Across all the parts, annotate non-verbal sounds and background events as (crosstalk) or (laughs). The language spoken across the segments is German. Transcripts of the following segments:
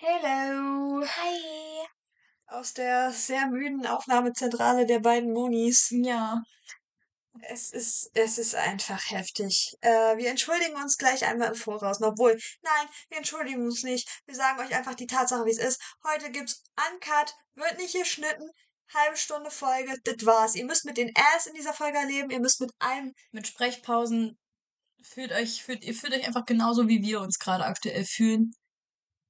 Hello. Hi. Aus der sehr müden Aufnahmezentrale der beiden Monis. Ja. Es ist, es ist einfach heftig. Äh, wir entschuldigen uns gleich einmal im Voraus. Obwohl, nein, wir entschuldigen uns nicht. Wir sagen euch einfach die Tatsache, wie es ist. Heute gibt's Uncut, wird nicht geschnitten, halbe Stunde Folge, das war's. Ihr müsst mit den Ass in dieser Folge erleben, ihr müsst mit allem. Mit Sprechpausen fühlt euch, fühlt, ihr fühlt euch einfach genauso, wie wir uns gerade aktuell fühlen.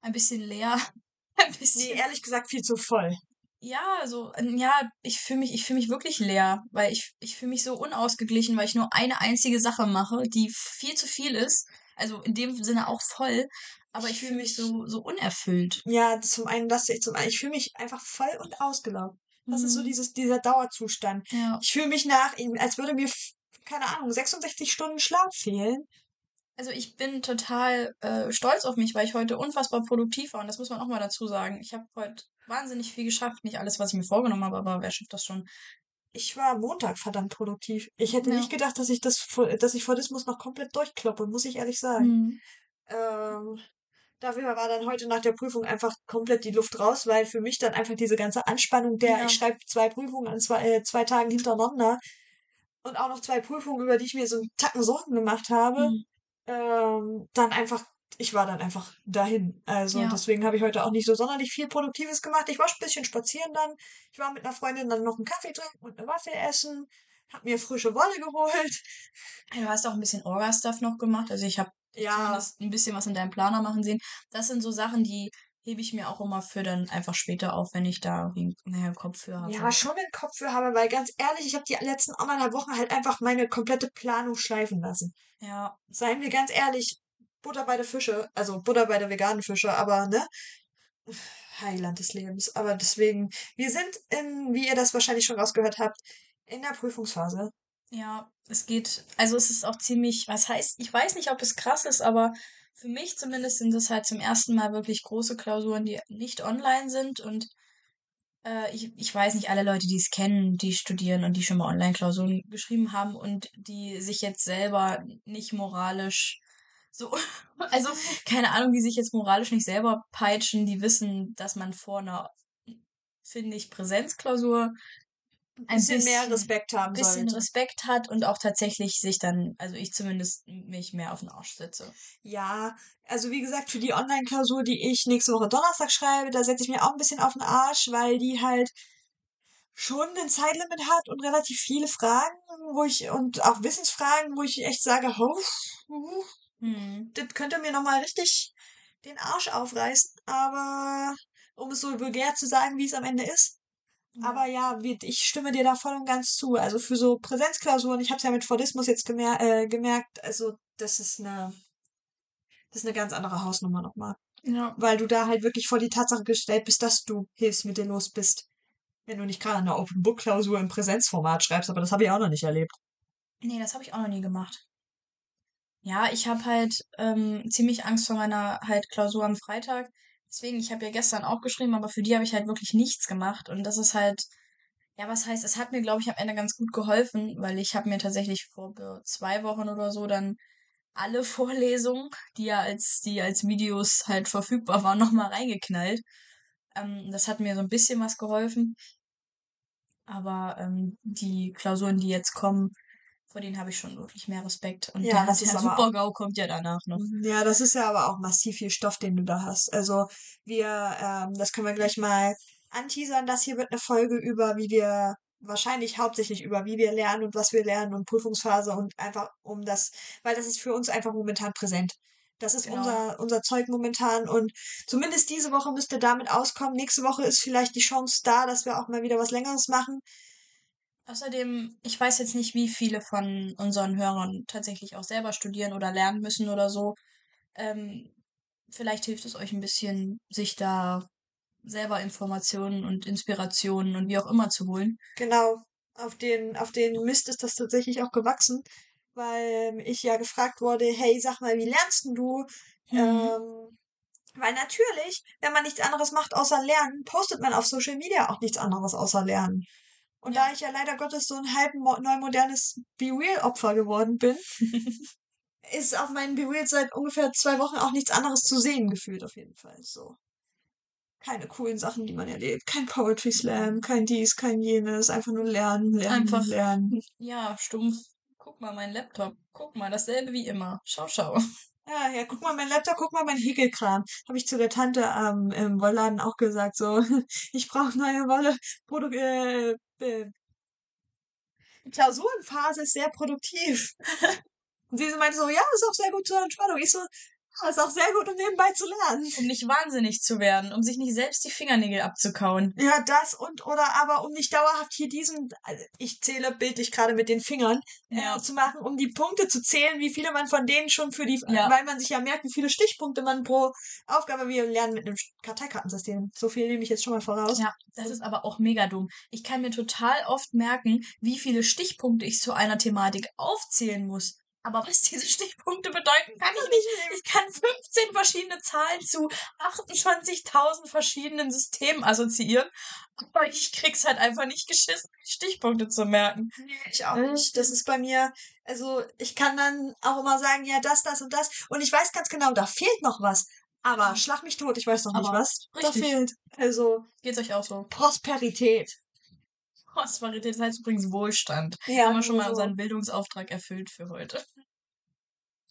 Ein bisschen leer. (laughs) Ein bisschen. Nee, ehrlich gesagt viel zu voll. Ja, so, ähm, ja, ich fühle mich, ich fühle mich wirklich leer, weil ich, ich fühle mich so unausgeglichen, weil ich nur eine einzige Sache mache, die viel zu viel ist. Also in dem Sinne auch voll, aber ich, fühle fühl mich so, so unerfüllt. Ja, zum einen das, zum einen, ich fühle mich einfach voll und ausgelaugt. Das ist so Mhm. dieses, dieser Dauerzustand. Ja. Ich fühle mich nach, als würde mir, keine Ahnung, 66 Stunden Schlaf fehlen. Also ich bin total äh, stolz auf mich, weil ich heute unfassbar produktiv war und das muss man auch mal dazu sagen. Ich habe heute wahnsinnig viel geschafft. Nicht alles, was ich mir vorgenommen habe, aber wer schafft das schon? Ich war am Montag verdammt produktiv. Ich hätte Ja. nicht gedacht, dass ich das, dass ich Fordismus noch komplett durchkloppe, muss ich ehrlich sagen. Mhm. Ähm, dafür war dann heute nach der Prüfung einfach komplett die Luft raus, weil für mich dann einfach diese ganze Anspannung der, Ja. ich schreibe zwei Prüfungen an zwei, äh, zwei Tagen hintereinander und auch noch zwei Prüfungen, über die ich mir so einen Tacken Sorgen gemacht habe, Mhm. Ähm, dann einfach, ich war dann einfach dahin. Also Ja. deswegen habe ich heute auch nicht so sonderlich viel Produktives gemacht. Ich war ein bisschen spazieren dann. Ich war mit einer Freundin dann noch einen Kaffee trinken und eine Waffel essen. Hab mir frische Wolle geholt. Du hast auch ein bisschen Orga-Stuff noch gemacht. Also ich habe Ja, ein bisschen was in deinem Planer machen sehen. Das sind so Sachen, die hebe ich mir auch immer für dann einfach später auf, wenn ich da irgendwie naja, Kopf für habe. ja, schon den Kopf für habe, weil ganz ehrlich, ich habe die letzten anderthalb Wochen halt einfach meine komplette Planung schleifen lassen. Ja, Seien wir ganz ehrlich, Butter bei der Fische, also Butter bei der veganen Fische, aber ne? Heiland des Lebens. Aber deswegen, wir sind in, wie ihr das wahrscheinlich schon rausgehört habt, in der Prüfungsphase. ja, es geht, also es ist auch ziemlich, was heißt, ich weiß nicht, ob es krass ist, aber für mich zumindest sind es halt zum ersten Mal wirklich große Klausuren, die nicht online sind und äh, ich, ich weiß nicht, alle Leute, die es kennen, die studieren und die schon mal Online-Klausuren geschrieben haben und die sich jetzt selber nicht moralisch so, (laughs) also keine Ahnung, die sich jetzt moralisch nicht selber peitschen, die wissen, dass man vor einer, finde ich, Präsenzklausur Ein bisschen, mehr Respekt haben bisschen sollte. Respekt hat und auch tatsächlich sich dann, also ich zumindest mich mehr auf den Arsch setze. Ja, also wie gesagt, für die Online-Klausur, die ich nächste Woche Donnerstag schreibe, da setze ich mir auch ein bisschen auf den Arsch, weil die halt schon ein Zeitlimit hat und relativ viele Fragen, wo ich, und auch Wissensfragen, wo ich echt sage, ho, hu, Hm. das könnte mir nochmal richtig den Arsch aufreißen, aber um es so vulgär zu sagen, wie es am Ende ist. Aber ja, ich stimme dir da voll und ganz zu. Also für so Präsenzklausuren, ich habe es ja mit Fordismus jetzt gemer äh, gemerkt, also das ist eine, das ist eine ganz andere Hausnummer nochmal. ja. Weil du da halt wirklich vor die Tatsache gestellt bist, dass du hilfsmittellos bist. Wenn du nicht gerade eine Open-Book-Klausur im Präsenzformat schreibst, aber das habe ich auch noch nicht erlebt. Nee, das habe ich auch noch nie gemacht. Ja, ich habe halt ähm, ziemlich Angst vor meiner halt Klausur am Freitag. Deswegen, ich habe ja gestern auch geschrieben, aber für die habe ich halt wirklich nichts gemacht. Und das ist halt, ja, was heißt, es hat mir, glaube ich, am Ende ganz gut geholfen, weil ich habe mir tatsächlich vor zwei Wochen oder so dann alle (laughs) Vorlesungen, die ja als, die als Videos halt verfügbar waren, nochmal reingeknallt. Ähm, das hat mir so ein bisschen was geholfen. Aber ähm, die Klausuren, die jetzt kommen, vor denen habe ich schon wirklich mehr Respekt. Und Ja, das (laughs) der ist aber auch- Super-GAU kommt ja danach noch. Ja, das ist ja aber auch massiv viel Stoff, den du da hast. Also wir, ähm, das können wir gleich mal anteasern. Das hier wird eine Folge über, wie wir, wahrscheinlich hauptsächlich über, wie wir lernen und was wir lernen und Prüfungsphase und einfach um das, weil das ist für uns einfach momentan präsent. Das ist Genau. unser, unser Zeug momentan und zumindest diese Woche müsst ihr damit auskommen. Nächste Woche ist vielleicht die Chance da, dass wir auch mal wieder was Längeres machen. Außerdem, ich weiß jetzt nicht, wie viele von unseren Hörern tatsächlich auch selber studieren oder lernen müssen oder so. Ähm, vielleicht hilft es euch ein bisschen, sich da selber Informationen und Inspirationen und wie auch immer zu holen. Genau, auf den, auf den Mist ist das tatsächlich auch gewachsen, weil ich ja gefragt wurde, hey, sag mal, wie lernst du? Mhm. Ähm, weil natürlich, wenn man nichts anderes macht außer lernen, postet man auf Social Media auch nichts anderes außer lernen. Und Ja. da ich ja leider Gottes so ein halb mo- neumodernes Be-Real-Opfer geworden bin, (laughs) ist auf meinen Be-Reals seit ungefähr zwei Wochen auch nichts anderes zu sehen gefühlt auf jeden Fall. So. keine coolen Sachen, die man erlebt. Kein Poetry Slam, kein dies, kein jenes. Einfach nur lernen, lernen, Einfach, lernen. (laughs) ja, stumpf. Guck mal, mein Laptop. Guck mal, dasselbe wie immer. Schau, schau. Ja, ja, guck mal mein Laptop, guck mal mein Häkelkram. Habe ich zu der Tante ähm, im Wollladen auch gesagt, so, (laughs) ich brauche neue Wolle. Produ äh, äh, Klausurenphase ist sehr produktiv. (laughs) Und sie meinte so, ja, ist auch sehr gut zur Entspannung. Ich so, ja, ist auch sehr gut, um nebenbei zu lernen. Um nicht wahnsinnig zu werden, um sich nicht selbst die Fingernägel abzukauen. Ja, das und oder aber um nicht dauerhaft hier diesen, also ich zähle bildlich gerade mit den Fingern, Ja. äh, zu machen, um die Punkte zu zählen, wie viele man von denen schon für die, Ja. weil man sich ja merkt, wie viele Stichpunkte man pro Aufgabe, wir lernen mit einem Karteikartensystem. So viel nehme ich jetzt schon mal voraus. Ja, das ist aber auch mega dumm. Ich kann mir total oft merken, wie viele Stichpunkte ich zu einer Thematik aufzählen muss. Aber was diese Stichpunkte bedeuten, kann ich nicht. Ich kann 15 verschiedene Zahlen zu 28.000 verschiedenen Systemen assoziieren. Aber ich krieg's halt einfach nicht geschissen, die Stichpunkte zu merken. Nee, ich auch nicht. Das ist bei mir, also ich kann dann auch immer sagen, ja, das, das und das. Und ich weiß ganz genau, da fehlt noch was. Aber schlag mich tot, ich weiß noch nicht Aber was. Da richtig. fehlt. Also Geht's euch auch so? Prosperität. Prosperität das heißt übrigens Wohlstand. Ja, Haben wir schon mal unseren Bildungsauftrag erfüllt für heute.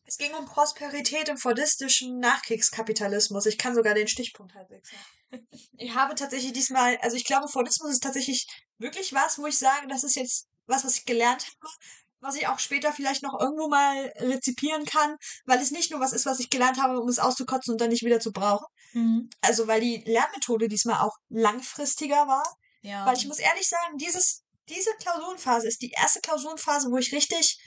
Es ging um Prosperität im fordistischen Nachkriegskapitalismus. Ich kann sogar den Stichpunkt halbwegs. (laughs) Ich habe tatsächlich diesmal, also ich glaube, Fordismus ist tatsächlich wirklich was, wo ich sage, das ist jetzt was, was ich gelernt habe, was ich auch später vielleicht noch irgendwo mal rezipieren kann, weil es nicht nur was ist, was ich gelernt habe, um es auszukotzen und dann nicht wieder zu brauchen. Mhm. Also weil die Lernmethode diesmal auch langfristiger war. Ja. Weil ich muss ehrlich sagen, dieses, diese Klausurenphase ist die erste Klausurenphase, wo ich richtig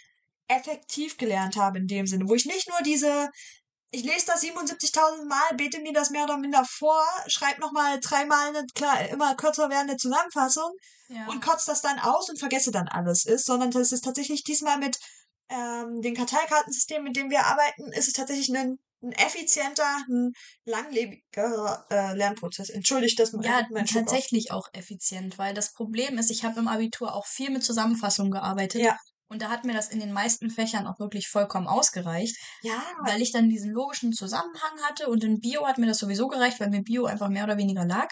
effektiv gelernt habe in dem Sinne, wo ich nicht nur diese, ich lese das 77.000 Mal, bete mir das mehr oder minder vor, schreibe nochmal dreimal eine klar, immer kürzer werdende Zusammenfassung ja. und kotze das dann aus und vergesse dann alles ist, sondern das ist tatsächlich diesmal mit ähm, dem Karteikartensystem, mit dem wir arbeiten, ist es tatsächlich ein, ein effizienter, ein langlebiger äh, Lernprozess. Entschuldigt das mal. Ja, mein tatsächlich auch effizient, weil das Problem ist, ich habe im Abitur auch viel mit Zusammenfassungen gearbeitet. Ja. Und da hat mir das in den meisten Fächern auch wirklich vollkommen ausgereicht, Ja, weil ich dann diesen logischen Zusammenhang hatte und in Bio hat mir das sowieso gereicht, weil mir Bio einfach mehr oder weniger lag.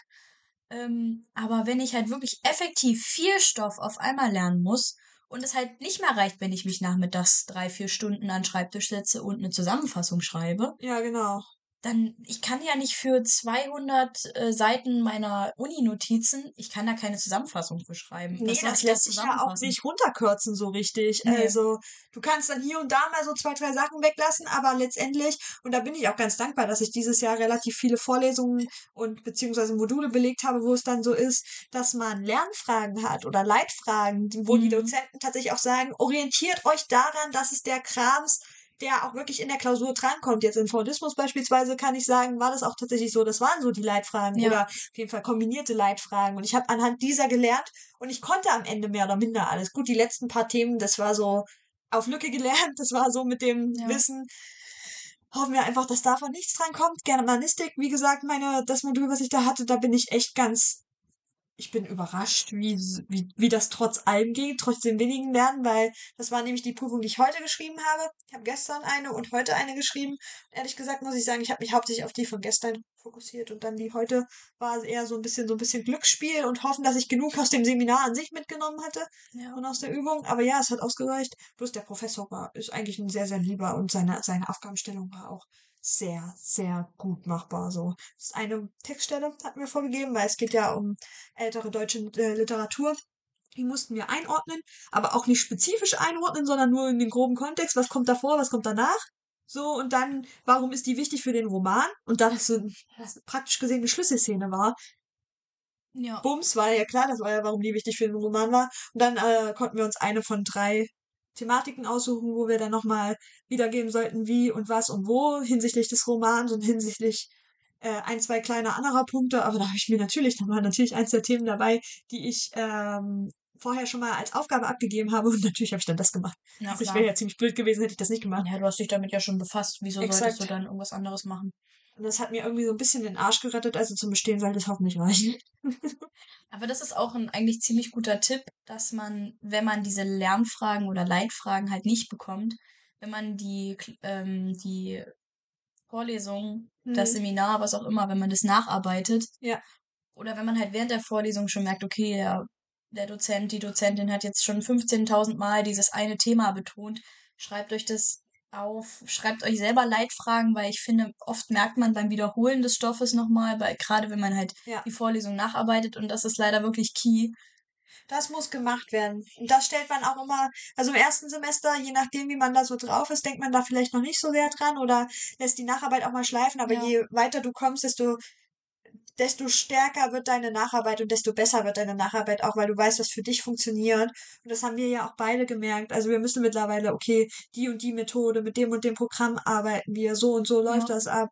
Ähm, aber wenn ich halt wirklich effektiv viel Stoff auf einmal lernen muss und es halt nicht mehr reicht, wenn ich mich nachmittags drei, vier Stunden an den Schreibtisch setze und eine Zusammenfassung schreibe, ja, genau. Dann, ich kann ja nicht für 200 äh, Seiten meiner Uni-Notizen, ich kann da keine Zusammenfassung für schreiben. Nee, das ich da lässt sich ja auch nicht runterkürzen so richtig. Nee. Also, du kannst dann hier und da mal so zwei, drei Sachen weglassen, aber letztendlich, und da bin ich auch ganz dankbar, dass ich dieses Jahr relativ viele Vorlesungen und beziehungsweise Module belegt habe, wo es dann so ist, dass man Lernfragen hat oder Leitfragen, die- wo die Mhm. Dozenten tatsächlich auch sagen, orientiert euch daran, dass es der Krams der auch wirklich in der Klausur drankommt. Jetzt in Fordismus beispielsweise kann ich sagen, war das auch tatsächlich so, das waren so die Leitfragen Ja. oder auf jeden Fall kombinierte Leitfragen. Und ich habe anhand dieser gelernt und ich konnte am Ende mehr oder minder alles. Gut, die letzten paar Themen, das war so auf Lücke gelernt, das war so mit dem Ja. Wissen. Hoffen wir einfach, dass davon nichts drankommt. Germanistik, wie gesagt, meine, das Modul, was ich da hatte, da bin ich echt ganz ich bin überrascht, wie, wie, wie das trotz allem geht, trotz dem wenigen Lernen, weil das war nämlich die Prüfung, die ich heute geschrieben habe. Ich habe gestern eine und heute eine geschrieben. Ehrlich gesagt muss ich sagen, ich habe mich hauptsächlich auf die von gestern fokussiert und dann die heute war eher so ein bisschen so ein bisschen Glücksspiel und hoffen, dass ich genug aus dem Seminar an sich mitgenommen hatte Ja. und aus der Übung. Aber ja, es hat ausgereicht. Bloß der Professor war, ist eigentlich ein sehr, sehr lieber und seine, seine Aufgabenstellung war auch sehr, sehr gut machbar. So, das ist eine Textstelle, hatten wir vorgegeben, weil es geht ja um ältere deutsche äh, Literatur. Die mussten wir einordnen, aber auch nicht spezifisch einordnen, sondern nur in den groben Kontext. Was kommt davor, was kommt danach? So, und dann, warum ist die wichtig für den Roman? Und da das so das (laughs) praktisch gesehen eine Schlüsselszene war, Ja. Bums, war ja klar, das war ja, warum die wichtig für den Roman war. Und dann äh, konnten wir uns eine von drei Thematiken aussuchen, wo wir dann nochmal wiedergeben sollten, wie und was und wo hinsichtlich des Romans und hinsichtlich äh, ein, zwei kleine anderer Punkte. Aber da habe ich mir natürlich, da war natürlich eins der Themen dabei, die ich ähm, vorher schon mal als Aufgabe abgegeben habe. Und natürlich habe ich dann das gemacht. Na Also ich wäre ja ziemlich blöd gewesen, hätte ich das nicht gemacht. Ja, du hast dich damit ja schon befasst. Wieso solltest Exakt. du dann irgendwas anderes machen? Und das hat mir irgendwie so ein bisschen den Arsch gerettet. Also zum Bestehen sollte es hoffentlich reichen. (laughs) Aber das ist auch ein eigentlich ziemlich guter Tipp, dass man, wenn man diese Lernfragen oder Leitfragen halt nicht bekommt, wenn man die, ähm, die Vorlesung, das Seminar, was auch immer, wenn man das nacharbeitet. Ja. Oder wenn man halt während der Vorlesung schon merkt, okay, der, der Dozent, die Dozentin hat jetzt schon 15.000 Mal dieses eine Thema betont. Schreibt euch das auf, schreibt euch selber Leitfragen, weil ich finde, oft merkt man beim Wiederholen des Stoffes nochmal, weil gerade wenn man halt Ja. die Vorlesung nacharbeitet und das ist leider wirklich key. Das muss gemacht werden. Und das stellt man auch immer, also im ersten Semester, je nachdem, wie man da so drauf ist, denkt man da vielleicht noch nicht so sehr dran oder lässt die Nacharbeit auch mal schleifen. Aber Ja. je weiter du kommst, desto, desto stärker wird deine Nacharbeit und desto besser wird deine Nacharbeit auch, weil du weißt, was für dich funktioniert. Und das haben wir ja auch beide gemerkt. Also wir müssen mittlerweile, okay, die und die Methode, mit dem und dem Programm arbeiten wir, so und so läuft Ja. das ab.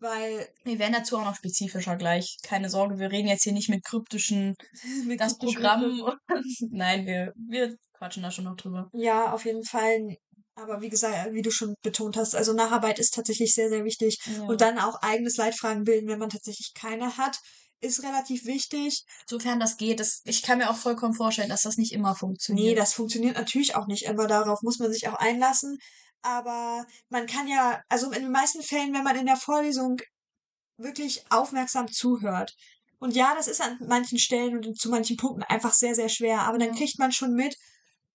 Weil Wir werden dazu auch noch spezifischer gleich. Keine Sorge, wir reden jetzt hier nicht mit kryptischen, (laughs) mit das kryptischen Programm. (laughs) Nein, wir, wir quatschen da schon noch drüber. Ja, auf jeden Fall. Aber wie gesagt, wie du schon betont hast, also Nacharbeit ist tatsächlich sehr, sehr wichtig. Ja. Und dann auch eigenes Leitfragen bilden, wenn man tatsächlich keine hat, ist relativ wichtig. Sofern das geht, das, ich kann mir auch vollkommen vorstellen, dass das nicht immer funktioniert. Nee, das funktioniert natürlich auch nicht immer. Darauf muss man sich auch einlassen. Aber man kann ja, also in den meisten Fällen, wenn man in der Vorlesung wirklich aufmerksam zuhört. Und ja, das ist an manchen Stellen und zu manchen Punkten einfach sehr, sehr schwer. Aber dann kriegt man schon mit,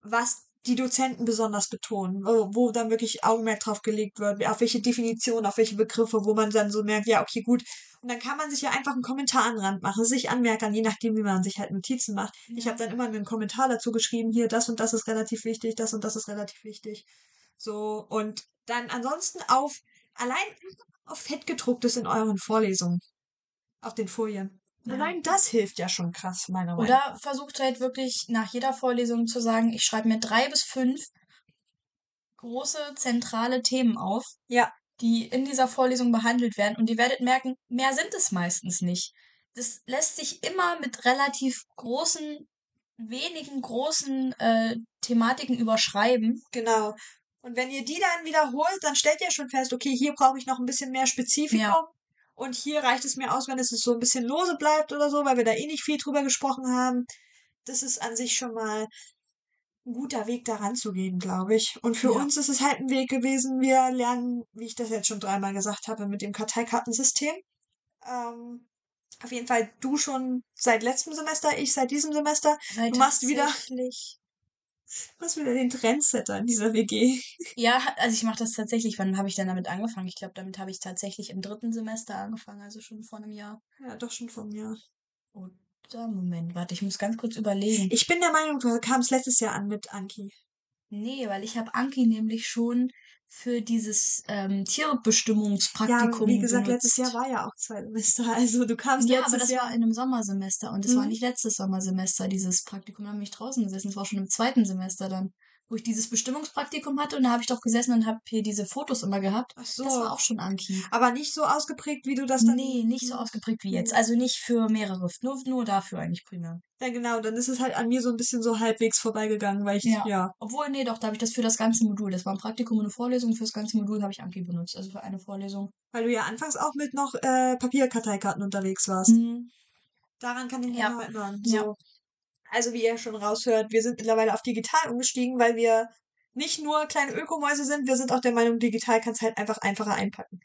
was die Dozenten besonders betonen, wo, wo dann wirklich Augenmerk drauf gelegt wird, auf welche Definition, auf welche Begriffe, wo man dann so merkt, ja, okay, gut. Und dann kann man sich ja einfach einen Kommentar an den Rand machen, sich anmerken, je nachdem, wie man sich halt Notizen macht. Ich habe dann immer einen Kommentar dazu geschrieben, hier, das und das ist relativ wichtig, das und das ist relativ wichtig. So, und dann ansonsten auf, allein auf fett gedrucktes in euren Vorlesungen. Auf den Folien. Allein das hilft ja schon krass, meiner Meinung nach. Oder versucht halt wirklich nach jeder Vorlesung zu sagen, ich schreibe mir drei bis fünf große zentrale Themen auf, Ja. die in dieser Vorlesung behandelt werden. Und ihr werdet merken, mehr sind es meistens nicht. Das lässt sich immer mit relativ großen, wenigen großen äh, Thematiken überschreiben. Genau. Und wenn ihr die dann wiederholt, dann stellt ihr schon fest, okay, hier brauche ich noch ein bisschen mehr Spezifikum. Ja. Und hier reicht es mir aus, wenn es so ein bisschen lose bleibt oder so, weil wir da eh nicht viel drüber gesprochen haben. Das ist an sich schon mal ein guter Weg, da ranzugehen, glaube ich. Und für Ja. uns ist es halt ein Weg gewesen. Wir lernen, wie ich das jetzt schon dreimal gesagt habe, mit dem Karteikartensystem. Ähm, auf jeden Fall du schon seit letztem Semester, ich seit diesem Semester. Weil Du machst wieder- hast wieder den Trendsetter in dieser WG. Ja, also ich mache das tatsächlich. Wann habe ich denn damit angefangen? Ich glaube, damit habe ich tatsächlich im dritten Semester angefangen, also schon vor einem Jahr. Ja, doch schon von mir. Oder Moment, warte, ich muss ganz kurz überlegen. Ich bin der Meinung, du kamst letztes Jahr an mit Anki. Nee, weil ich habe Anki nämlich schon für dieses ähm, Ja, Tierbestimmungspraktikum wie gesagt, benutzt. letztes Jahr war ja auch zwei Semester. (laughs) Also du kamst Ja, letztes aber das Jahr. war in einem Sommersemester und war Mhm. nicht letztes Sommersemester, dieses Praktikum. Da haben nicht draußen gesessen, das war schon im zweiten Semester dann, wo ich dieses Bestimmungspraktikum hatte und da habe ich doch gesessen und habe hier diese Fotos immer gehabt. Ach so. Das war auch schon Anki. aber nicht so ausgeprägt, wie du das dann. Nee, nicht so ausgeprägt wie jetzt. Also nicht für mehrere, nur, nur dafür eigentlich primär. Ja, genau. Dann ist es halt an mir so ein bisschen so halbwegs vorbeigegangen, weil ich, Ja. ja. Obwohl, nee, doch, da habe ich das für das ganze Modul. Das war ein Praktikum und eine Vorlesung. Für das ganze Modul habe ich Anki benutzt. Also für eine Vorlesung. Weil du ja anfangs auch mit noch äh, Papierkarteikarten unterwegs warst. Mhm. Daran kann ich mich Ja. noch erinnern. Ja. So. Also wie ihr schon raushört, wir sind mittlerweile auf digital umgestiegen, weil wir nicht nur kleine Ökomäuse sind, wir sind auch der Meinung, digital kannst halt einfach einfacher einpacken.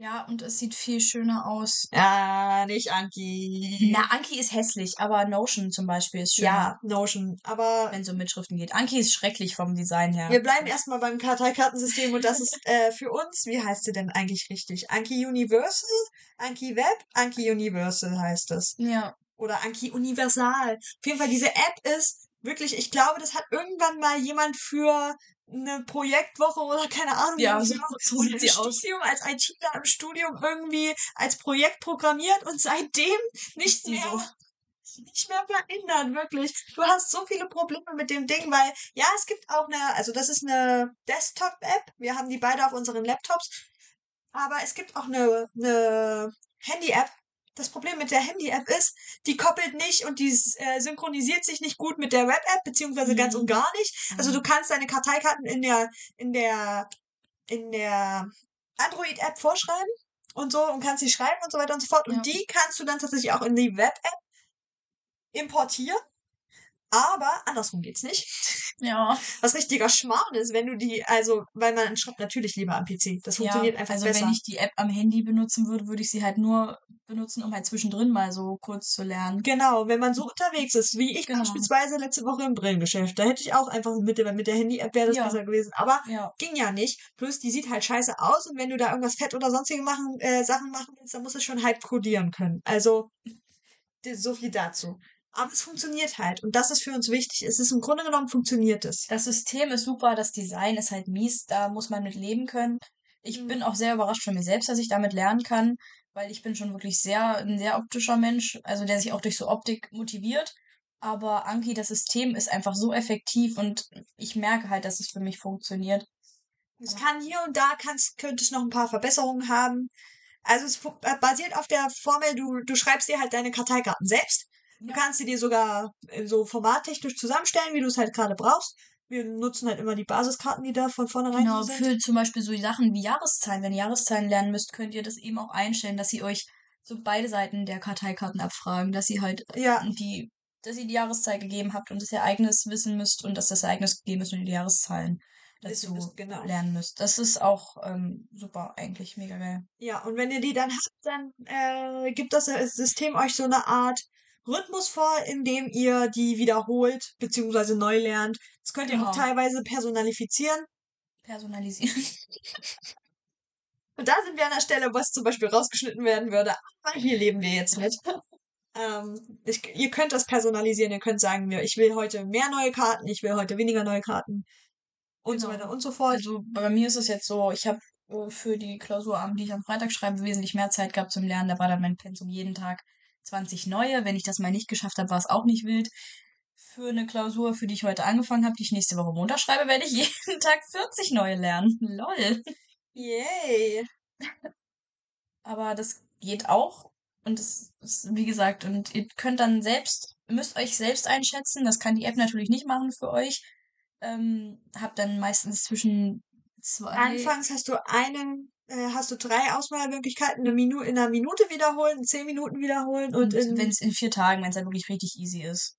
Ja, und es sieht viel schöner aus. Ja, nicht Anki. Na, Anki ist hässlich, aber Notion zum Beispiel ist schöner, Ja, Notion. Aber wenn es um Mitschriften geht. Anki ist schrecklich vom Design her. wir bleiben erstmal beim Karteikartensystem und das ist (laughs) äh, für uns, wie heißt sie denn eigentlich richtig? Anki Universal, Anki Web, Anki Universal heißt es. Ja, Oder Anki Universal. Auf jeden Fall, diese App ist wirklich, ich glaube, das hat irgendwann mal jemand für eine Projektwoche oder keine Ahnung, Ja, so- so sieht im sie aus. Studium, als ITler im Studium irgendwie als Projekt programmiert und seitdem nicht die mehr so. nicht mehr verändert, wirklich. Du hast so viele Probleme mit dem Ding, weil, ja, es gibt auch eine, also das ist eine Desktop-App. Wir haben die beide auf unseren Laptops. Aber es gibt auch eine, eine Handy-App. Das Problem mit der Handy-App ist, die koppelt nicht und die äh, synchronisiert sich nicht gut mit der Web-App, beziehungsweise ganz Mhm. und gar nicht. Also du kannst deine Karteikarten in der, in der, in der Android-App vorschreiben und so und kannst sie schreiben und so weiter und so fort. Und Ja. die kannst du dann tatsächlich auch in die Web-App importieren. Aber andersrum geht's nicht. Ja. Was richtiger Schmarrn ist, wenn du die, also, weil man schreibt natürlich lieber am PC. Das funktioniert ja, einfach also besser. wenn ich die App am Handy benutzen würde, würde ich sie halt nur benutzen, um halt zwischendrin mal so kurz zu lernen. Genau, wenn man so unterwegs ist, wie ich Genau. beispielsweise letzte Woche im Brillengeschäft, da hätte ich auch einfach mit der, mit der Handy-App wäre das Ja. besser gewesen. Aber Ja. ging ja nicht. Plus, die sieht halt scheiße aus und wenn du da irgendwas fett oder sonstige machen, äh, Sachen machen willst, dann musst du schon halt codieren können. Also, so viel dazu. Aber es funktioniert halt. Und das ist für uns wichtig. Es ist im Grunde genommen funktioniert es. Das System ist super, das Design ist halt mies, da muss man mit leben können. Ich Mhm. bin auch sehr überrascht von mir selbst, dass ich damit lernen kann, weil ich bin schon wirklich sehr, ein sehr optischer Mensch, also der sich auch durch so Optik motiviert. Aber Anki, das System ist einfach so effektiv und ich merke halt, dass es für mich funktioniert. Es kann hier und da kannst, könnte es noch ein paar Verbesserungen haben. Also es äh, basiert auf der Formel, du, du schreibst dir halt deine Karteikarten selbst. Du kannst sie dir sogar äh, so formattechnisch zusammenstellen, wie du es halt gerade brauchst. Wir nutzen halt immer die Basiskarten, die da von vornherein Genau, sind. für zum Beispiel so Sachen wie Jahreszahlen. Wenn ihr Jahreszahlen lernen müsst, könnt ihr das eben auch einstellen, dass sie euch so beide Seiten der Karteikarten abfragen, dass ihr halt Ja, die, dass ihr die Jahreszahl gegeben habt und das Ereignis wissen müsst und dass das Ereignis gegeben ist und ihr die Jahreszahlen dazu müsst, genau. lernen müsst. Das ist auch ähm, super, eigentlich mega geil. ja. Und wenn ihr die dann habt, dann äh, gibt das äh, System euch so eine Art Rhythmus vor, in dem ihr die wiederholt, beziehungsweise neu lernt. Das könnt ihr auch Genau. teilweise personalifizieren. Personalisieren. (laughs) Und da sind wir an der Stelle, was zum Beispiel rausgeschnitten werden würde. Aber hier leben wir jetzt mit. (laughs) Ähm, ich, ihr könnt das personalisieren. Ihr könnt sagen, mir, ich will heute mehr neue Karten, ich will heute weniger neue Karten. Und so Genau. weiter und so fort. Also bei mir ist es jetzt so, ich habe äh, für die Klausurabend, die ich am Freitag schreibe, wesentlich mehr Zeit gehabt zum Lernen. Da war dann mein Pensum jeden Tag 20 neue. Wenn ich das mal nicht geschafft habe, war es auch nicht wild. Für eine Klausur, für die ich heute angefangen habe, die ich nächste Woche Montag schreibe, werde ich (laughs) jeden Tag 40 neue lernen. Lol. Yay. (laughs) Aber das geht auch. Und es ist, wie gesagt, und ihr könnt dann selbst, müsst euch selbst einschätzen. Das kann die App natürlich nicht machen für euch. Ähm, habt dann meistens zwischen zwei. Anfangs hast du einen, äh, hast du drei Auswahlmöglichkeiten, eine Minu in einer Minute wiederholen, in zehn Minuten wiederholen und, Und in. wenn es in vier Tagen, wenn es dann wirklich richtig easy ist.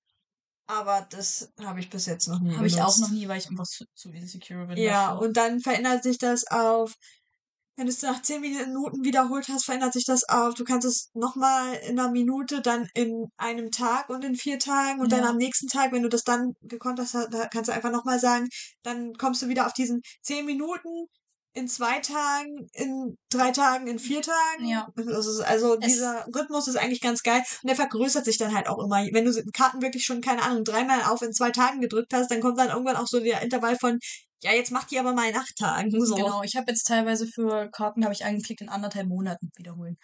Aber das habe ich bis jetzt noch nie Habe ich auch noch nie, weil ich einfach zu, zu insecure bin. Ja, dafür. und dann verändert sich das auf, wenn du es nach 10 Minuten wiederholt hast, verändert sich das auf, du kannst es nochmal in einer Minute, dann in einem Tag und in vier Tagen und dann Ja. am nächsten Tag, wenn du das dann gekonnt hast, kannst du einfach nochmal sagen, dann kommst du wieder auf diesen 10 Minuten in zwei Tagen, in drei Tagen, in vier Tagen. Ja. Also Es- dieser Rhythmus ist eigentlich ganz geil und der vergrößert sich dann halt auch immer. Wenn du Karten wirklich schon, keine Ahnung, dreimal auf in zwei Tagen gedrückt hast, dann kommt dann irgendwann auch so der Intervall von, ja, jetzt mach die aber mal in acht Tagen. So. Genau, ich habe jetzt teilweise für Karten, habe ich angeklickt, in anderthalb Monaten wiederholen.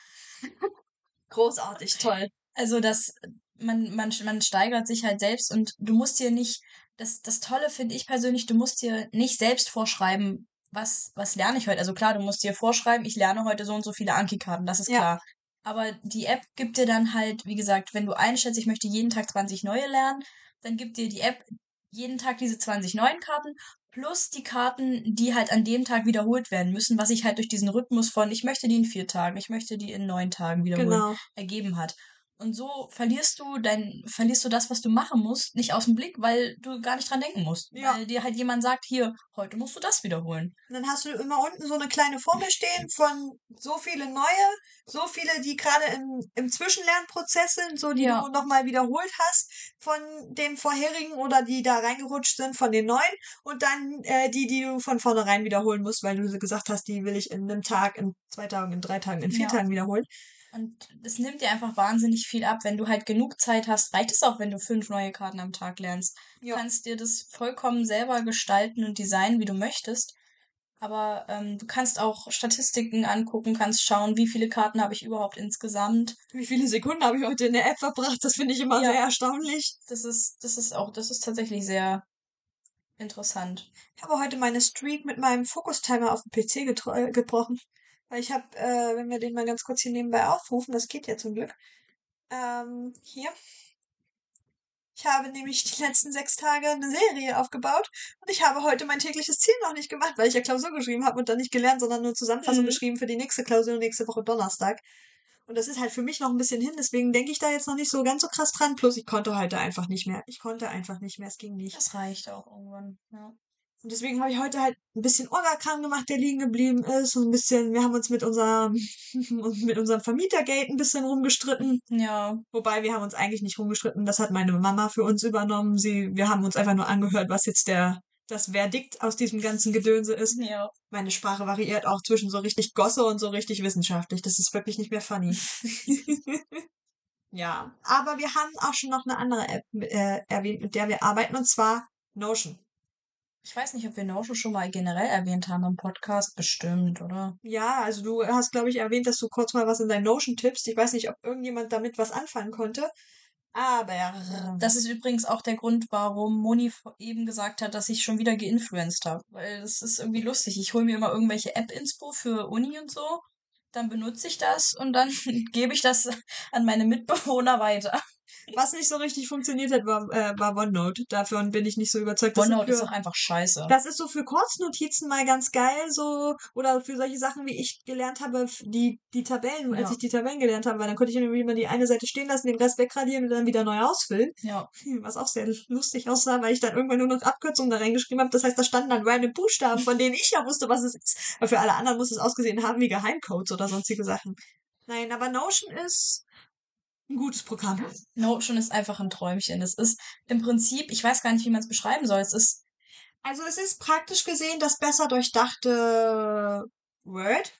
(laughs) Großartig, toll. Also das, man, man, man steigert sich halt selbst und du musst dir nicht, das, das Tolle finde ich persönlich, du musst dir nicht selbst vorschreiben, was, was lerne ich heute. Also klar, du musst dir vorschreiben, ich lerne heute so und so viele Anki-Karten, das ist Ja. klar. Aber die App gibt dir dann halt, wie gesagt, wenn du einschätzt, ich möchte jeden Tag 20 neue lernen, dann gibt dir die App jeden Tag diese 20 neuen Karten plus die Karten, die halt an dem Tag wiederholt werden müssen, was sich halt durch diesen Rhythmus von ich möchte die in vier Tagen, ich möchte die in neun Tagen wiederholen Genau. ergeben hat. Und so verlierst du dein, verlierst du das, was du machen musst, nicht aus dem Blick, weil du gar nicht dran denken musst. Ja. Weil dir halt jemand sagt, hier, heute musst du das wiederholen. Und dann hast du immer unten so eine kleine Formel stehen von so viele neue, so viele, die gerade im, im Zwischenlernprozess sind, so die Ja. du nochmal wiederholt hast von den vorherigen oder die da reingerutscht sind von den neuen und dann äh, die, die du von vornherein wiederholen musst, weil du so gesagt hast, die will ich in einem Tag, in zwei Tagen, in drei Tagen, in vier Ja. Tagen wiederholen. Und das nimmt dir einfach wahnsinnig viel ab. Wenn du halt genug Zeit hast, reicht es auch, wenn du fünf neue Karten am Tag lernst. Du Ja. kannst dir das vollkommen selber gestalten und designen, wie du möchtest. Aber ähm, du kannst auch Statistiken angucken, kannst schauen, wie viele Karten habe ich überhaupt insgesamt. Wie viele Sekunden habe ich heute in der App verbracht? Das finde ich immer Ja. sehr erstaunlich. Das ist, das ist auch, das ist tatsächlich sehr interessant. Ich habe heute meine Streak mit meinem Fokus-Timer auf dem PC gebrochen. Weil ich habe, äh, wenn wir den mal ganz kurz hier nebenbei aufrufen, das geht ja zum Glück. Ähm, hier. Ich habe nämlich die letzten sechs Tage eine Serie aufgebaut und ich habe heute mein tägliches Ziel noch nicht gemacht, weil ich ja Klausur geschrieben habe und dann nicht gelernt, sondern nur Zusammenfassung Mhm. geschrieben für die nächste Klausur nächste Woche Donnerstag. Und das ist halt für mich noch ein bisschen hin, deswegen denke ich da jetzt noch nicht so ganz so krass dran. Plus ich konnte heute einfach nicht mehr. Ich konnte einfach nicht mehr, es ging nicht. Das reicht auch irgendwann, ja. Und deswegen habe ich heute halt ein bisschen Orgakram gemacht, der liegen geblieben ist. Und ein bisschen, wir haben uns mit unserem, (laughs) mit unserem Vermietergate ein bisschen rumgestritten. Ja. Wobei wir haben uns eigentlich nicht rumgestritten. Das hat meine Mama für uns übernommen. Sie, wir haben uns einfach nur angehört, was jetzt der, das Verdikt aus diesem ganzen Gedönse ist. Ja. Meine Sprache variiert auch zwischen so richtig Gosse und so richtig wissenschaftlich. Das ist wirklich nicht mehr funny. (laughs) ja. Aber wir haben auch schon noch eine andere App äh, erwähnt, mit der wir arbeiten, und zwar Notion. Ich weiß nicht, ob wir Notion schon mal generell erwähnt haben im Podcast. Bestimmt, oder? Ja, also du hast, glaube ich, erwähnt, dass du kurz mal was in dein Notion tippst. Ich weiß nicht, ob irgendjemand damit was anfangen konnte. Aber. Das ist übrigens auch der Grund, warum Moni eben gesagt hat, dass ich schon wieder geinfluenced habe. Weil das ist irgendwie lustig. Ich hole mir immer irgendwelche App-Inspo für Uni und so. Dann benutze ich das und dann (laughs) gebe ich das an meine Mitbewohner weiter. Was nicht so richtig funktioniert hat, war, äh, war OneNote. Davon bin ich nicht so überzeugt. OneNote ist doch einfach scheiße. Das ist so für Kurznotizen mal ganz geil, so, oder für solche Sachen, wie ich gelernt habe, die, die Tabellen, ja. als ich die Tabellen gelernt habe, weil dann konnte ich nämlich immer die eine Seite stehen lassen, den Rest wegradieren und dann wieder neu ausfüllen. Ja. Was auch sehr lustig aussah, weil ich dann irgendwann nur noch Abkürzungen da reingeschrieben habe. Das heißt, da standen dann random Buchstaben, von denen ich ja wusste, was es ist. Aber für alle anderen muss es ausgesehen haben wie Geheimcodes oder sonstige Sachen. Nein, aber Notion ist ein gutes Programm. Notion ist einfach ein Träumchen. Es ist im Prinzip, ich weiß gar nicht, wie man es beschreiben soll. Es ist. Also es ist praktisch gesehen das besser durchdachte Word.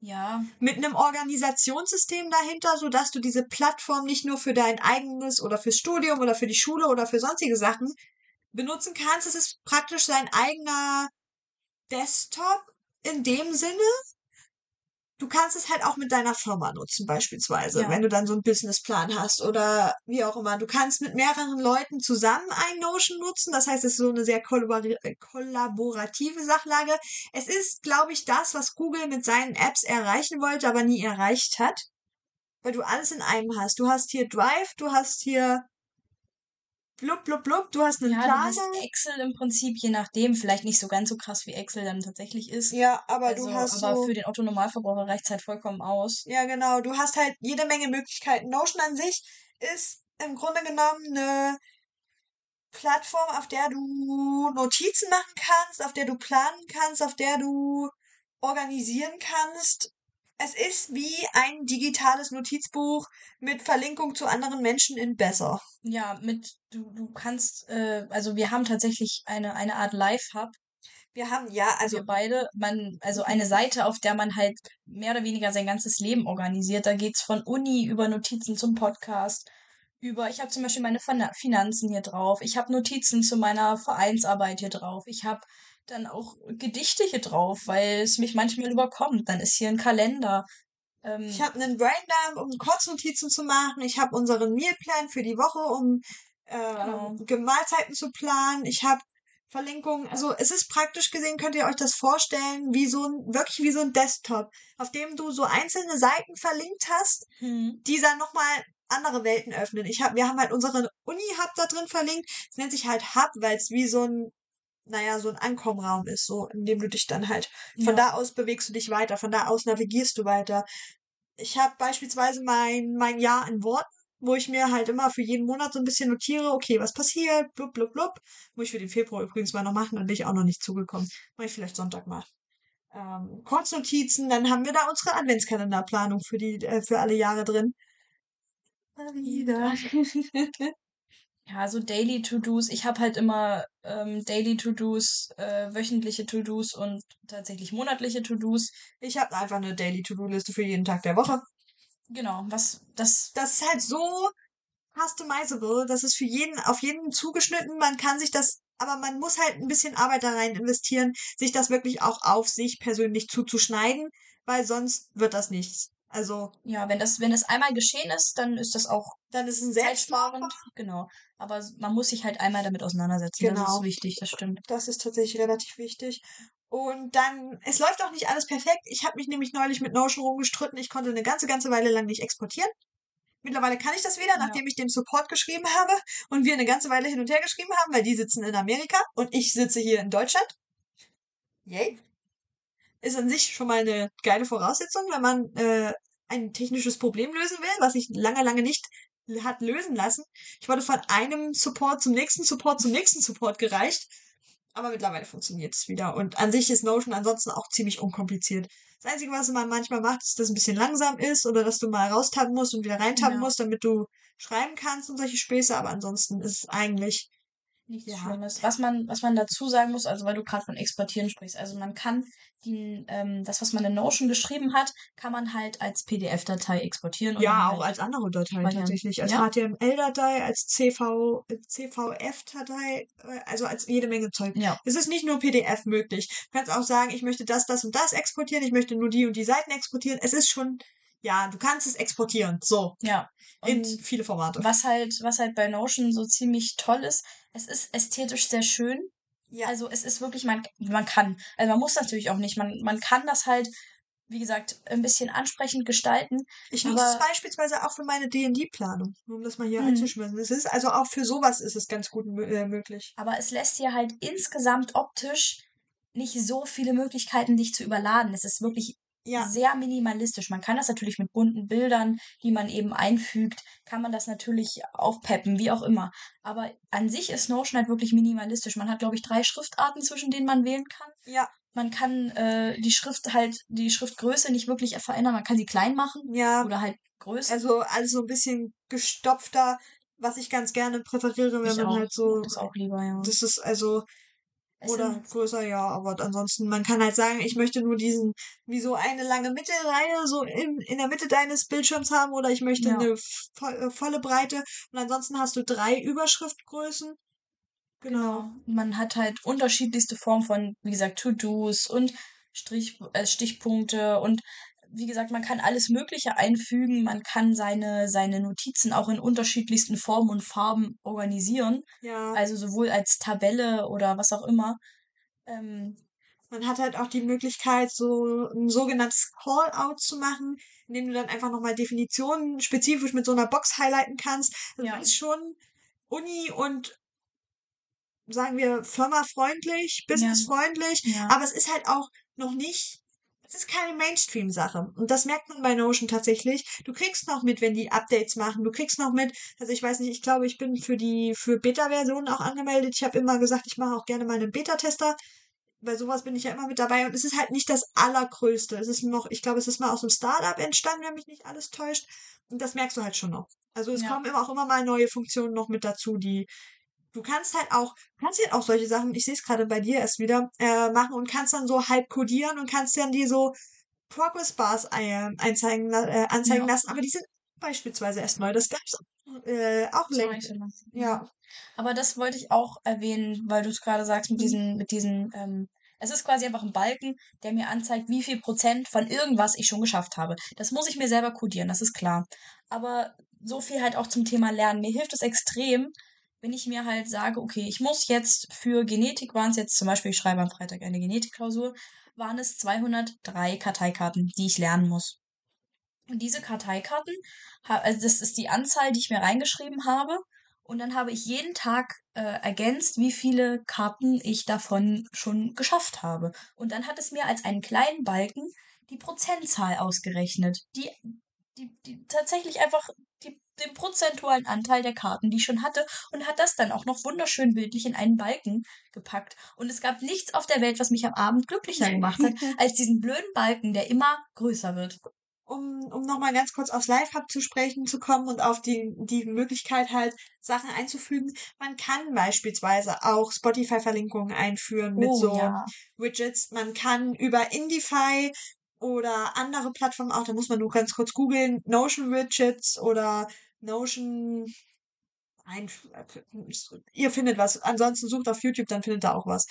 Ja. Mit einem Organisationssystem dahinter, sodass du diese Plattform nicht nur für dein eigenes oder fürs Studium oder für die Schule oder für sonstige Sachen benutzen kannst. Es ist praktisch dein eigener Desktop in dem Sinne, du kannst es halt auch mit deiner Firma nutzen, beispielsweise, ja. wenn du dann so einen Businessplan hast oder wie auch immer. Du kannst mit mehreren Leuten zusammen ein Notion nutzen. Das heißt, es ist so eine sehr kollaborative Sachlage. Es ist, glaube ich, das, was Google mit seinen Apps erreichen wollte, aber nie erreicht hat. Weil du alles in einem hast. Du hast hier Drive, du hast hier blub, blub, blub, du hast einen ja, Planer. Du hast Excel im Prinzip, je nachdem, vielleicht nicht so ganz so krass wie Excel dann tatsächlich ist. Ja, aber also, du hast aber so, für den Otto-Normalverbraucher reicht es halt vollkommen aus. Ja, genau, du hast halt jede Menge Möglichkeiten. Notion an sich ist im Grunde genommen eine Plattform, auf der du Notizen machen kannst, auf der du planen kannst, auf der du organisieren kannst es ist wie ein digitales Notizbuch mit Verlinkung zu anderen Menschen in besser. Ja, mit du, du kannst, äh, also wir haben tatsächlich eine, eine Art Live-Hub. Wir haben, ja, also. Wir beide, man, also eine Seite, auf der man halt mehr oder weniger sein ganzes Leben organisiert. Da geht's von Uni über Notizen zum Podcast, über, ich habe zum Beispiel meine Finanzen hier drauf, ich habe Notizen zu meiner Vereinsarbeit hier drauf, ich habe dann auch Gedichte hier drauf, weil es mich manchmal überkommt. Dann ist hier ein Kalender. Ähm, ich habe einen Braindump, um Kurznotizen zu machen. Ich habe unseren Mealplan für die Woche, um äh, genau. Mahlzeiten zu planen. Ich habe Verlinkungen. Also es ist praktisch gesehen, könnt ihr euch das vorstellen, wie so ein, wirklich wie so ein Desktop, auf dem du so einzelne Seiten verlinkt hast, hm. die dann nochmal andere Welten öffnen. Ich hab, wir haben halt unseren Uni-Hub da drin verlinkt. Es nennt sich halt Hub, weil es wie so ein naja, so ein Ankommenraum ist, so, in dem du dich dann halt, von ja. da aus bewegst du dich weiter, von da aus navigierst du weiter. Ich habe beispielsweise mein, mein Jahr in Worten, wo ich mir halt immer für jeden Monat so ein bisschen notiere, okay, was passiert, blub, blub, blub. Muss ich für den Februar übrigens mal noch machen, dann bin ich auch noch nicht zugekommen. Mach ich vielleicht Sonntag mal. Ähm, Kurznotizen, dann haben wir da unsere Adventskalenderplanung für die, äh, für alle Jahre drin. Wieder. (laughs) (laughs) Ja, so Daily To-Dos. Ich habe halt immer ähm, Daily To-Dos, äh, wöchentliche To-Dos und tatsächlich monatliche To-Dos. Ich habe einfach eine Daily To-Do-Liste für jeden Tag der Woche. Genau, was das. Das ist halt so customizable. Das ist für jeden, auf jeden zugeschnitten. Man kann sich das, aber man muss halt ein bisschen Arbeit da rein investieren, sich das wirklich auch auf sich persönlich zuzuschneiden, weil sonst wird das nichts. Also. Ja, wenn das, wenn das einmal geschehen ist, dann ist das auch. Dann ist es selbstsparend. Genau. Aber man muss sich halt einmal damit auseinandersetzen. Genau. Das ist genau. wichtig, das stimmt. Das ist tatsächlich relativ wichtig. Und dann, es läuft auch nicht alles perfekt. Ich habe mich nämlich neulich mit Notion rumgestritten. Ich konnte eine ganze, ganze Weile lang nicht exportieren. Mittlerweile kann ich das wieder, nachdem ja. ich dem Support geschrieben habe und wir eine ganze Weile hin und her geschrieben haben, weil die sitzen in Amerika und ich sitze hier in Deutschland. Yay. Ist an sich schon mal eine geile Voraussetzung, wenn man äh, ein technisches Problem lösen will, was ich lange, lange nicht hat lösen lassen. Ich wurde von einem Support zum nächsten Support zum nächsten Support gereicht. Aber mittlerweile funktioniert es wieder. Und an sich ist Notion ansonsten auch ziemlich unkompliziert. Das Einzige, was man manchmal macht, ist, dass es ein bisschen langsam ist oder dass du mal raustappen musst und wieder reintappen Ja. musst, damit du schreiben kannst und solche Späße. Aber ansonsten ist es eigentlich Nichts Ja. Schlimmes. Was man, was man dazu sagen muss, also weil du gerade von Exportieren sprichst, also man kann die, ähm, das, was man in Notion geschrieben hat, kann man halt als PDF-Datei exportieren. Ja, dann auch halt, als andere Datei Varianten. tatsächlich. Als Ja. HTML-Datei, als CV, CVF-Datei, äh, also als jede Menge Zeug. Ja, Es ist nicht nur PDF möglich. Du kannst auch sagen, ich möchte das, das und das exportieren, ich möchte nur die und die Seiten exportieren. Es ist schon, ja, du kannst es exportieren. So. ja. In Und viele Formate. was halt, was halt bei Notion so ziemlich toll ist, es ist ästhetisch sehr schön. Ja. Also es ist wirklich, man, man kann. Also man muss natürlich auch nicht. Man, man kann das halt, wie gesagt, ein bisschen ansprechend gestalten. Ich nutze es beispielsweise auch für meine D&D-Planung, um das mal hier Mhm. einzuschmeißen. Es ist also auch für sowas ist es ganz gut äh, möglich. Aber es lässt dir halt insgesamt optisch nicht so viele Möglichkeiten, dich zu überladen. Es ist wirklich Ja. sehr minimalistisch. Man kann das natürlich mit bunten Bildern, die man eben einfügt, kann man das natürlich aufpeppen, wie auch immer. Aber an sich ist Notion halt wirklich minimalistisch. Man hat, glaube ich, drei Schriftarten, zwischen denen man wählen kann. Ja. Man kann äh, die Schrift halt, die Schriftgröße nicht wirklich verändern. Man kann sie klein machen Ja. oder halt größer. Also alles so ein bisschen gestopfter, was ich ganz gerne präferiere, wenn ich man auch, halt so. das auch lieber, ja. Das ist also. Es Oder größer, ja, aber ansonsten, man kann halt sagen, ich möchte nur diesen, wie so eine lange Mittelreihe so in, in der Mitte deines Bildschirms haben oder ich möchte Ja. eine vo äh, volle Breite und ansonsten hast du drei Überschriftgrößen. Genau. Man hat halt unterschiedlichste Formen von, wie gesagt, To-Dos und Strich, äh, Stichpunkte und wie gesagt, man kann alles Mögliche einfügen. Man kann seine, seine Notizen auch in unterschiedlichsten Formen und Farben organisieren. Ja. Also sowohl als Tabelle oder was auch immer. Ähm, Man hat halt auch die Möglichkeit, so ein sogenanntes Call-out zu machen, indem du dann einfach nochmal Definitionen spezifisch mit so einer Box highlighten kannst. Das Ja. ist schon Uni und sagen wir firmafreundlich, businessfreundlich, ja. aber es ist halt auch noch nicht, es ist keine Mainstream-Sache. Und das merkt man bei Notion tatsächlich. Du kriegst noch mit, wenn die Updates machen. Du kriegst noch mit, also ich weiß nicht, ich glaube, ich bin für die, für Beta-Versionen auch angemeldet. Ich habe immer gesagt, ich mache auch gerne mal einen Beta-Tester. Bei sowas bin ich ja immer mit dabei und es ist halt nicht das Allergrößte. Es ist noch, ich glaube, es ist mal aus einem Startup entstanden, wenn mich nicht alles täuscht. Und das merkst du halt schon noch. Also es Ja. kommen immer auch immer mal neue Funktionen noch mit dazu, die du kannst halt auch, kannst halt auch solche Sachen, ich sehe es gerade bei dir erst wieder, äh, machen und kannst dann so halb codieren und kannst dann die so Progress Bars einzeigen, äh, anzeigen Ja. lassen, aber die sind beispielsweise erst neu. Das gab's äh, auch länger. Ja. Aber das wollte ich auch erwähnen, weil du es gerade sagst mit Mhm. diesen, mit diesen, ähm, es ist quasi einfach ein Balken, der mir anzeigt, wie viel Prozent von irgendwas ich schon geschafft habe. Das muss ich mir selber codieren, das ist klar. Aber so viel halt auch zum Thema Lernen. Mir hilft es extrem, wenn ich mir halt sage, okay, ich muss jetzt für Genetik waren es jetzt zum Beispiel, ich schreibe am Freitag eine Genetikklausur, waren es 203 Karteikarten, die ich lernen muss. Und diese Karteikarten, also das ist die Anzahl, die ich mir reingeschrieben habe. Und dann habe ich jeden Tag äh, ergänzt, wie viele Karten ich davon schon geschafft habe. Und dann hat es mir als einen kleinen Balken die Prozentzahl ausgerechnet, die, die, die tatsächlich einfach den prozentualen Anteil der Karten, die ich schon hatte, und hat das dann auch noch wunderschön bildlich in einen Balken gepackt. Und es gab nichts auf der Welt, was mich am Abend glücklicher gemacht hat, (laughs) als diesen blöden Balken, der immer größer wird. um, um nochmal ganz kurz aufs Live-Hub zu sprechen zu kommen und auf die, die Möglichkeit halt, Sachen einzufügen. Man kann beispielsweise auch Spotify-Verlinkungen einführen mit Oh, so ja. Widgets. Man kann über Indify oder andere Plattformen auch, da muss man nur ganz kurz googeln, Notion Widgets oder Notion ein, ihr findet was. Ansonsten sucht auf YouTube, dann findet ihr auch was.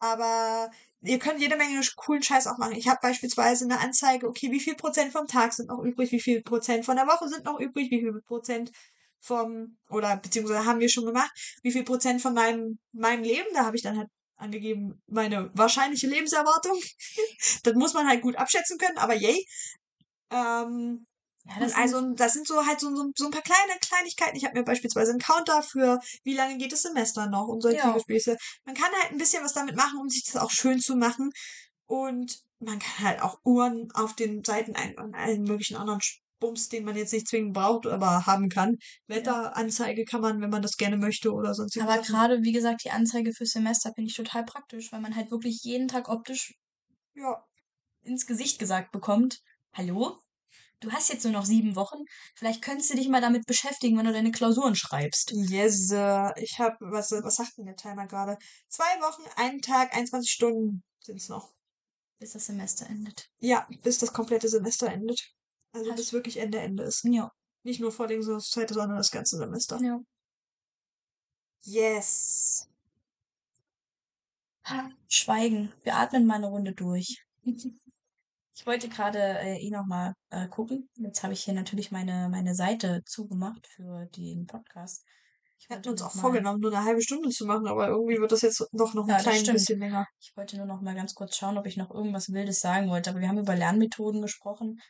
Aber ihr könnt jede Menge coolen Scheiß auch machen. Ich habe beispielsweise eine Anzeige, okay, wie viel Prozent vom Tag sind noch übrig, wie viel Prozent von der Woche sind noch übrig, wie viel Prozent vom, oder beziehungsweise haben wir schon gemacht, wie viel Prozent von meinem, meinem Leben, da habe ich dann halt angegeben, meine wahrscheinliche Lebenserwartung. (laughs) das muss man halt gut abschätzen können, aber yay. Ähm, ja das also, das sind so halt so, so, so ein paar kleine Kleinigkeiten. Ich habe mir beispielsweise einen Counter für, wie lange geht das Semester noch und solche Ja. Man kann halt ein bisschen was damit machen, um sich das auch schön zu machen. Und man kann halt auch Uhren auf den Seiten ein und allen möglichen anderen Bums, den man jetzt nicht zwingend braucht, aber haben kann. Wetteranzeige kann man, wenn man das gerne möchte oder sonst Aber gerade, wie gesagt, die Anzeige fürs Semester finde ich total praktisch, weil man halt wirklich jeden Tag optisch ja. ins Gesicht gesagt bekommt, hallo, du hast jetzt nur noch sieben Wochen, vielleicht könntest du dich mal damit beschäftigen, wenn du deine Klausuren schreibst. Yes, ich habe, was, was sagt denn der Timer gerade? Zwei Wochen, einen Tag, 21 Stunden sind es noch. Bis das Semester endet. Ja, bis das komplette Semester endet. Also Hast bis wirklich Ende Ende ist. Ja. Nicht nur Vorlesungszeit, sondern das ganze Semester. Ja. Yes. Schweigen. Wir atmen mal eine Runde durch. (laughs) Ich wollte gerade äh, eh nochmal äh, gucken. Jetzt habe ich hier natürlich meine, meine Seite zugemacht für den Podcast. Ich hatten uns auch vorgenommen, nur eine halbe Stunde zu machen, aber irgendwie wird das jetzt doch noch ein ja, klein bisschen länger. Ich wollte nur noch mal ganz kurz schauen, ob ich noch irgendwas Wildes sagen wollte. Aber wir haben über Lernmethoden gesprochen.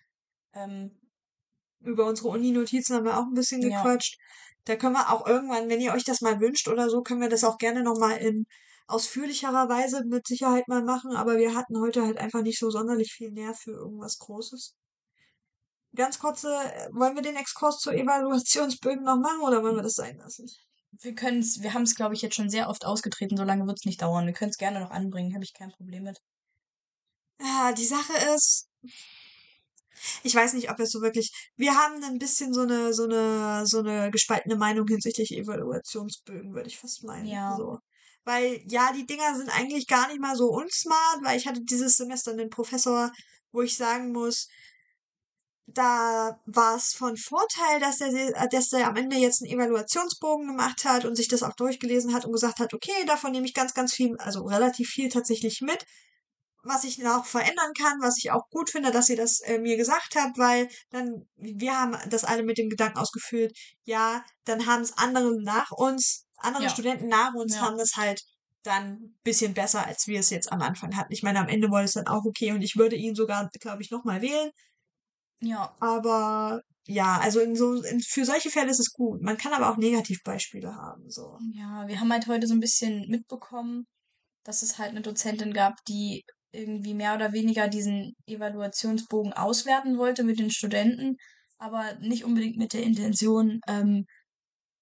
Ähm, über unsere Uni-Notizen haben wir auch ein bisschen gequatscht. Ja. Da können wir auch irgendwann, wenn ihr euch das mal wünscht oder so, können wir das auch gerne nochmal in ausführlicherer Weise mit Sicherheit mal machen. Aber wir hatten heute halt einfach nicht so sonderlich viel Nerv für irgendwas Großes. Ganz kurze, äh, wollen wir den Exkurs zur Evaluationsbögen noch machen oder wollen wir das sein lassen? Wir können es, wir haben es, glaube ich, jetzt schon sehr oft ausgetreten, so lange wird es nicht dauern. Wir können es gerne noch anbringen, habe ich kein Problem mit. Ja, die Sache ist, ich weiß nicht, ob es so wirklich. Wir haben ein bisschen so eine, so eine, so eine gespaltene Meinung hinsichtlich Evaluationsbögen, würde ich fast meinen. Ja. So. Weil, ja, die Dinger sind eigentlich gar nicht mal so unsmart, weil ich hatte dieses Semester einen Professor, wo ich sagen muss, da war es von Vorteil, dass er, dass er am Ende jetzt einen Evaluationsbogen gemacht hat und sich das auch durchgelesen hat und gesagt hat, okay, davon nehme ich ganz, ganz viel, also relativ viel tatsächlich mit was ich noch verändern kann, was ich auch gut finde, dass ihr das äh, mir gesagt habt, weil dann, wir haben das alle mit dem Gedanken ausgefüllt, ja, dann haben es andere nach uns, andere ja. Studenten nach uns ja. haben das halt dann bisschen besser, als wir es jetzt am Anfang hatten. Ich meine, am Ende war es dann auch okay und ich würde ihn sogar, glaube ich, nochmal wählen. Ja. Aber ja, also in so, in, für solche Fälle ist es gut. Man kann aber auch Negativbeispiele haben, so. Ja, wir haben halt heute so ein bisschen mitbekommen, dass es halt eine Dozentin gab, die irgendwie mehr oder weniger diesen Evaluationsbogen auswerten wollte mit den Studenten, aber nicht unbedingt mit der Intention, ähm,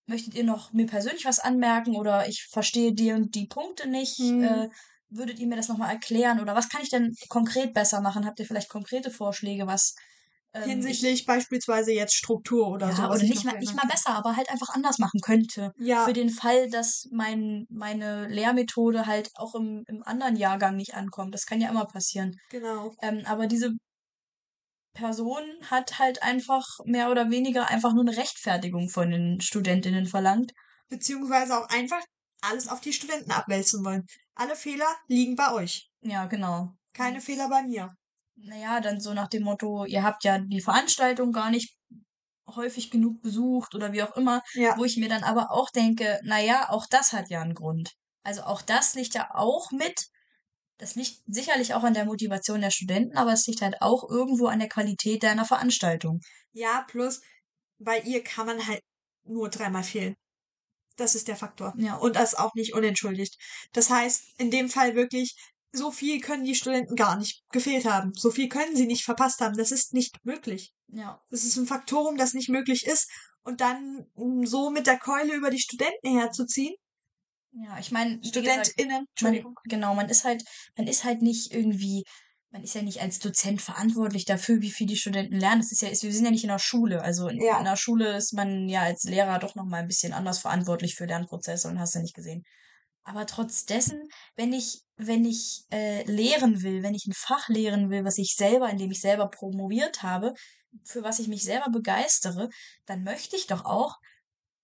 möchtet ihr noch mir persönlich was anmerken oder ich verstehe die und die Punkte nicht, mhm. äh, würdet ihr mir das nochmal erklären oder was kann ich denn konkret besser machen? Habt ihr vielleicht konkrete Vorschläge, was ähm, Hinsichtlich ich, beispielsweise jetzt Struktur oder ja, so. Oder nicht mal, nicht mal besser, aber halt einfach anders machen könnte. Ja. Für den Fall, dass mein, meine Lehrmethode halt auch im, im anderen Jahrgang nicht ankommt. Das kann ja immer passieren. Genau. Ähm, aber diese Person hat halt einfach mehr oder weniger einfach nur eine Rechtfertigung von den Studentinnen verlangt. Beziehungsweise auch einfach alles auf die Studenten abwälzen wollen. Alle Fehler liegen bei euch. Ja, genau. Keine Fehler bei mir naja, dann so nach dem Motto, ihr habt ja die Veranstaltung gar nicht häufig genug besucht oder wie auch immer, ja. wo ich mir dann aber auch denke, naja, auch das hat ja einen Grund. Also auch das liegt ja auch mit, das liegt sicherlich auch an der Motivation der Studenten, aber es liegt halt auch irgendwo an der Qualität deiner Veranstaltung. Ja, plus bei ihr kann man halt nur dreimal fehlen. Das ist der Faktor. Ja. Und das auch nicht unentschuldigt. Das heißt, in dem Fall wirklich, so viel können die Studenten gar nicht gefehlt haben. So viel können sie nicht verpasst haben. Das ist nicht möglich. Ja. Das ist ein Faktorum, das nicht möglich ist. Und dann um so mit der Keule über die Studenten herzuziehen. Ja, ich meine, StudentInnen, Entschuldigung. Man, genau, man ist halt, man ist halt nicht irgendwie, man ist ja nicht als Dozent verantwortlich dafür, wie viel die Studenten lernen. Das ist ja, ist, wir sind ja nicht in der Schule. Also in, ja. in der Schule ist man ja als Lehrer doch nochmal ein bisschen anders verantwortlich für Lernprozesse und hast du nicht gesehen. Aber trotz dessen, wenn ich, wenn ich äh, lehren will, wenn ich ein Fach lehren will, was ich selber, in dem ich selber promoviert habe, für was ich mich selber begeistere, dann möchte ich doch auch,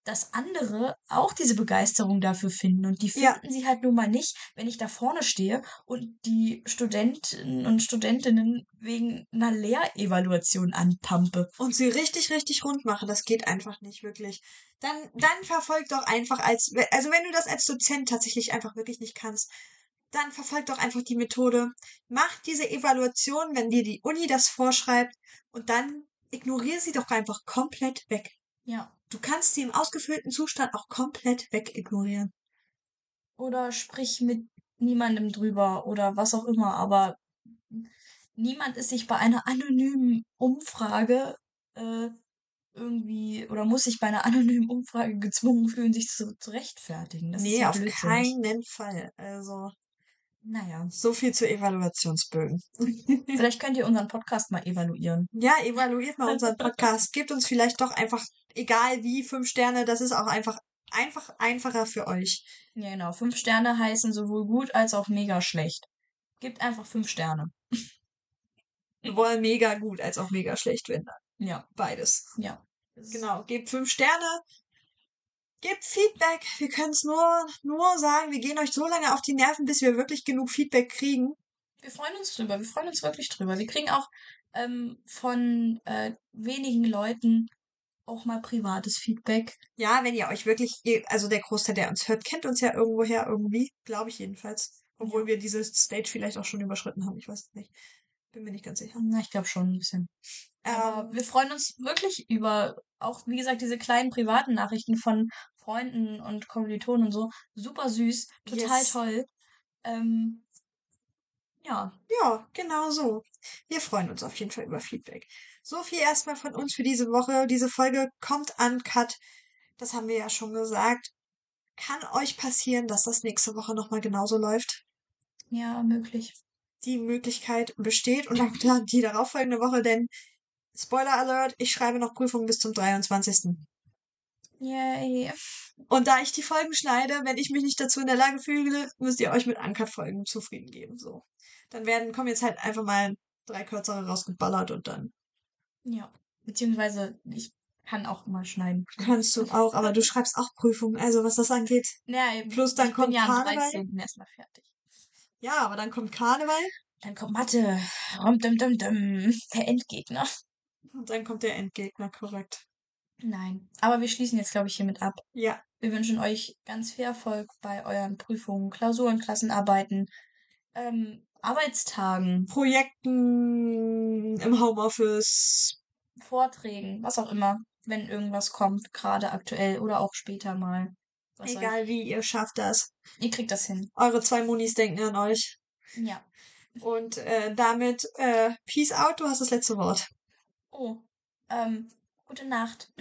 dass andere auch diese Begeisterung dafür finden. Und die finden ja. sie halt nun mal nicht, wenn ich da vorne stehe und die Studenten und Studentinnen wegen einer Lehrevaluation anpampe. Und sie richtig, richtig rund mache. Das geht einfach nicht wirklich. Dann, dann verfolg doch einfach als, also wenn du das als Dozent tatsächlich einfach wirklich nicht kannst, dann verfolg doch einfach die Methode. Mach diese Evaluation, wenn dir die Uni das vorschreibt, und dann ignoriere sie doch einfach komplett weg. Ja. Du kannst sie im ausgefüllten Zustand auch komplett wegignorieren. Oder sprich mit niemandem drüber oder was auch immer, aber niemand ist sich bei einer anonymen Umfrage äh, irgendwie oder muss sich bei einer anonymen Umfrage gezwungen fühlen, sich zu, zu rechtfertigen. Das ist Nee, auf blödsinnig. keinen Fall. Also, Naja, so viel zu Evaluationsbögen. (laughs) vielleicht könnt ihr unseren Podcast mal evaluieren. Ja, evaluiert mal unseren Podcast. Gebt uns vielleicht doch einfach, egal wie, fünf Sterne. Das ist auch einfach, einfach einfacher für euch. Ja, genau. Fünf Sterne heißen sowohl gut als auch mega schlecht. Gebt einfach fünf Sterne. Sowohl mega gut als auch mega schlecht, wenn dann. Ja, Beides. ja. Genau. Gebt fünf Sterne. Gebt Feedback. Wir können es nur, nur sagen, wir gehen euch so lange auf die Nerven, bis wir wirklich genug Feedback kriegen. Wir freuen uns drüber. Wir freuen uns wirklich drüber. Wir kriegen auch ähm, von äh, wenigen Leuten auch mal privates Feedback. Ja, wenn ihr euch wirklich, also der Großteil, der uns hört, kennt uns ja irgendwoher irgendwie. Glaube ich jedenfalls. Obwohl wir diese Stage vielleicht auch schon überschritten haben. Ich weiß es nicht. Bin mir nicht ganz sicher. Na, ich glaube schon ein bisschen. Ähm, wir freuen uns wirklich über auch, wie gesagt, diese kleinen privaten Nachrichten von Freunden und Kommilitonen und so. Super süß, total Yes. toll. Ähm, ja, Ja, genau so. Wir freuen uns auf jeden Fall über Feedback. So viel erstmal von uns für diese Woche. Diese Folge kommt uncut. Das haben wir ja schon gesagt. Kann euch passieren, dass das nächste Woche nochmal genauso läuft? ja, möglich. Die Möglichkeit besteht und auch klar die darauffolgende Woche, denn Spoiler Alert, ich schreibe noch Prüfungen bis zum 23. Yay. Und da ich die Folgen schneide, wenn ich mich nicht dazu in der Lage fühle, müsst ihr euch mit Uncut-Folgen zufrieden geben. So. Dann werden, kommen jetzt halt einfach mal drei kürzere rausgeballert und dann Ja. Beziehungsweise, ich kann auch mal schneiden. kannst du auch, aber du schreibst auch Prüfungen, also was das angeht. Ja, eben. Plus dann ich kommt bin ja am Karneval. 13. erstmal fertig. Ja, aber dann kommt Karneval Dann kommt Mathe. Rum, dum, dum, dum. Der Endgegner. und dann kommt der Endgegner, korrekt. Nein. Aber wir schließen jetzt, glaube ich, hiermit ab. Ja, Wir wünschen euch ganz viel Erfolg bei euren Prüfungen, Klausuren, Klassenarbeiten, ähm, Arbeitstagen, Projekten im Homeoffice. Vorträgen, was auch immer, wenn irgendwas kommt, gerade aktuell oder auch später mal. Egal wie, ihr schafft das. Ihr kriegt das hin. Eure zwei Munis denken an euch. Ja. Und äh, damit, äh, Peace out, du hast das letzte Wort. Oh. Ähm, gute Nacht.